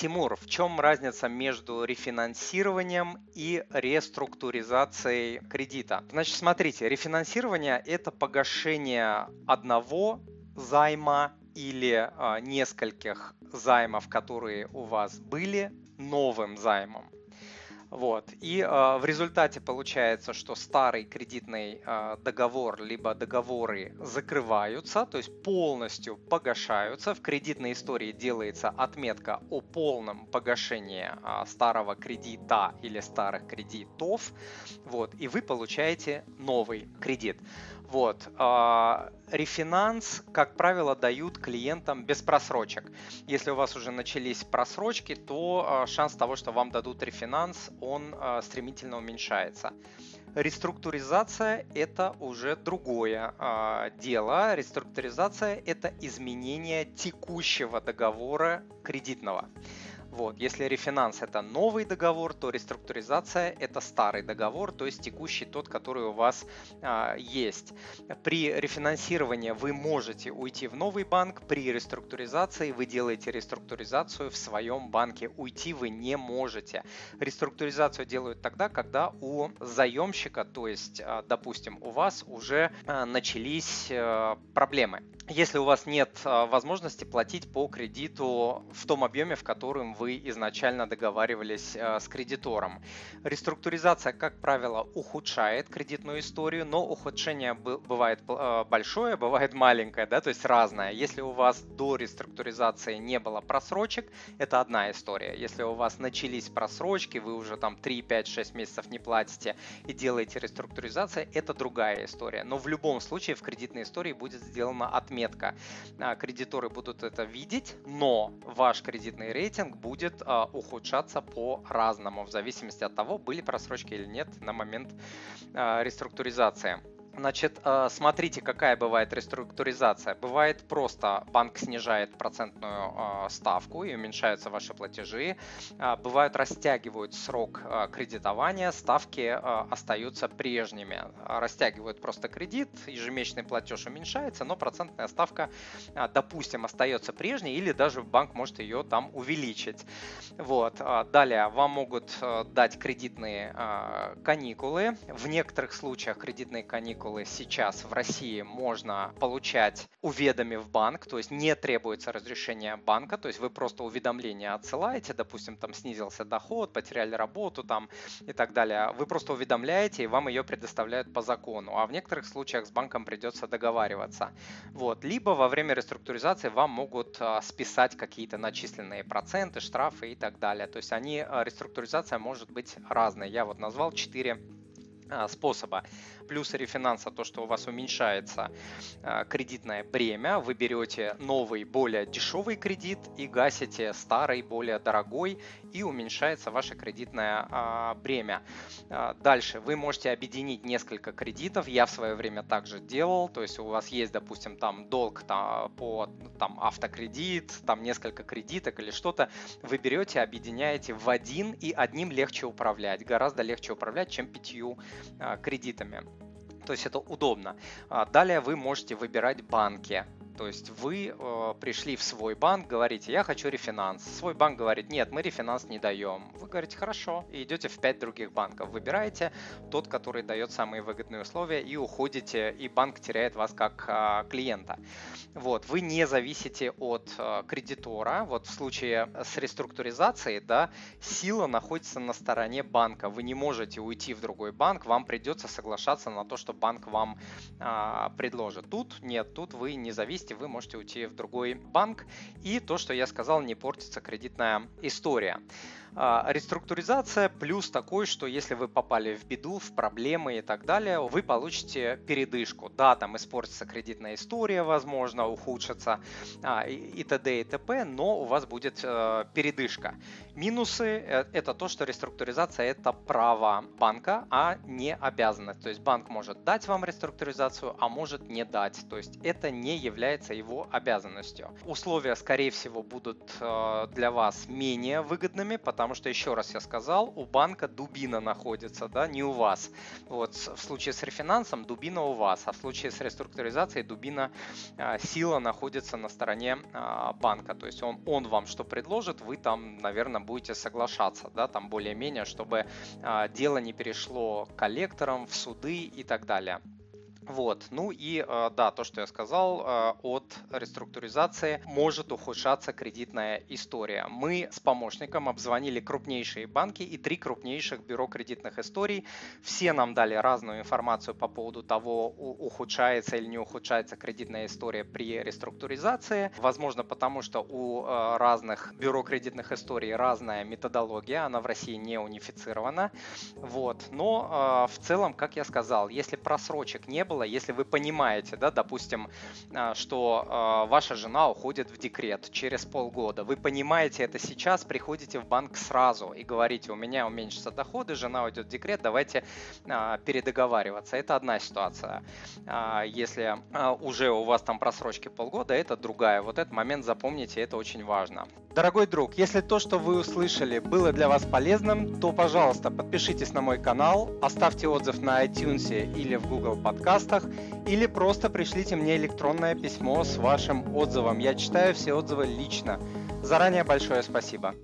Тимур, в чем разница между рефинансированием и реструктуризацией кредита? Значит, смотрите, рефинансирование – это погашение одного займа или а, нескольких займов, которые у вас были, новым займом. Вот. И э, в результате получается, что старый кредитный э, договор либо договоры закрываются, то есть полностью погашаются. В кредитной истории делается отметка о полном погашении э, старого кредита или старых кредитов. Вот. И вы получаете новый кредит. Вот. А, рефинанс, как правило, дают клиентам без просрочек. Если у вас уже начались просрочки, то шанс того, что вам дадут рефинанс, он а, стремительно уменьшается. Реструктуризация – это уже другое дело. Реструктуризация – это изменение текущего договора кредитного. Вот. Если рефинанс это новый договор, то реструктуризация это старый договор, то есть текущий тот, который у вас а, есть. При рефинансировании вы можете уйти в новый банк, при реструктуризации вы делаете реструктуризацию в своем банке. Уйти вы не можете. Реструктуризацию делают тогда, когда у заемщика, то есть, а, допустим, у вас уже а, начались а, проблемы. Если у вас нет а, возможности платить по кредиту в том объеме, в котором вы изначально договаривались э, с кредитором. Реструктуризация, как правило, ухудшает кредитную историю, но ухудшение бывает э, большое, бывает маленькое, да, то есть разное. Если у вас до реструктуризации не было просрочек, это одна история. Если у вас начались просрочки, вы уже там 3, 5, 6 месяцев не платите и делаете реструктуризацию, это другая история. Но в любом случае в кредитной истории будет сделана отметка. А, кредиторы будут это видеть, но ваш кредитный рейтинг будет будет а, ухудшаться по-разному, в зависимости от того, были просрочки или нет на момент а, реструктуризации. Значит, э, смотрите, какая бывает реструктуризация. Бывает просто банк снижает процентную э, ставку и уменьшаются ваши платежи. Э, бывают растягивают срок кредитования, ставки остаются прежними. Растягивают просто кредит, ежемесячный платеж уменьшается, но процентная ставка, допустим, остается прежней или даже банк может ее там увеличить. Вот. Далее вам могут дать кредитные каникулы. В некоторых случаях кредитные каникулы каникулы сейчас в России можно получать уведомив банк, то есть не требуется разрешение банка, то есть вы просто уведомление отсылаете, допустим, там снизился доход, потеряли работу там и так далее. Вы просто уведомляете, и вам ее предоставляют по закону. А в некоторых случаях с банком придется договариваться. Вот. Либо во время реструктуризации вам могут а, списать какие-то начисленные проценты, штрафы и так далее. То есть они, а, реструктуризация может быть разной. Я вот назвал 4 а, способа плюсы рефинанса то, что у вас уменьшается э, кредитное бремя, вы берете новый, более дешевый кредит и гасите старый, более дорогой, и уменьшается ваше кредитное э, бремя. Э, дальше вы можете объединить несколько кредитов. Я в свое время также делал, то есть у вас есть, допустим, там долг там, по там, автокредит, там несколько кредиток или что-то, вы берете, объединяете в один, и одним легче управлять, гораздо легче управлять, чем пятью кредитами то есть это удобно. А, далее вы можете выбирать банки. То есть вы э, пришли в свой банк, говорите, я хочу рефинанс. Свой банк говорит, нет, мы рефинанс не даем. Вы говорите, хорошо, и идете в 5 других банков. Выбираете тот, который дает самые выгодные условия, и уходите, и банк теряет вас как э, клиента. Вот, вы не зависите от э, кредитора. Вот в случае с реструктуризацией, да, сила находится на стороне банка. Вы не можете уйти в другой банк, вам придется соглашаться на то, что банк вам э, предложит. Тут нет, тут вы не зависите месте вы можете уйти в другой банк. И то, что я сказал, не портится кредитная история. А, реструктуризация плюс такой, что если вы попали в беду, в проблемы и так далее, вы получите передышку. Да, там испортится кредитная история, возможно, ухудшится а, и т.д. и т.п., но у вас будет э, передышка. Минусы э, – это то, что реструктуризация – это право банка, а не обязанность. То есть банк может дать вам реструктуризацию, а может не дать. То есть это не является его обязанностью. Условия, скорее всего, будут э, для вас менее выгодными, потому потому что, еще раз я сказал, у банка дубина находится, да, не у вас. Вот в случае с рефинансом дубина у вас, а в случае с реструктуризацией дубина а, сила находится на стороне а, банка. То есть он, он вам что предложит, вы там, наверное, будете соглашаться, да, там более-менее, чтобы а, дело не перешло коллекторам в суды и так далее. Вот, ну и э, да, то, что я сказал, э, от реструктуризации может ухудшаться кредитная история. Мы с помощником обзвонили крупнейшие банки и три крупнейших бюро кредитных историй. Все нам дали разную информацию по поводу того, ухудшается или не ухудшается кредитная история при реструктуризации. Возможно, потому что у э, разных бюро кредитных историй разная методология, она в России не унифицирована. Вот, но в целом, как я сказал, если просрочек не было, если вы понимаете, да, допустим, а, что а, ваша жена уходит в декрет через полгода, вы понимаете это сейчас, приходите в банк сразу и говорите, у меня уменьшатся доходы, жена уйдет в декрет, давайте а, передоговариваться. Это одна ситуация. Если уже у вас там просрочки полгода, это другая. Вот этот момент запомните, это очень важно. Дорогой друг, если то, что вы услышали, было для вас полезным, то, пожалуйста, подпишитесь на мой канал, оставьте отзыв на iTunes или в Google подкастах, или просто пришлите мне электронное письмо с вашим отзывом. Я читаю все отзывы лично. Заранее большое спасибо.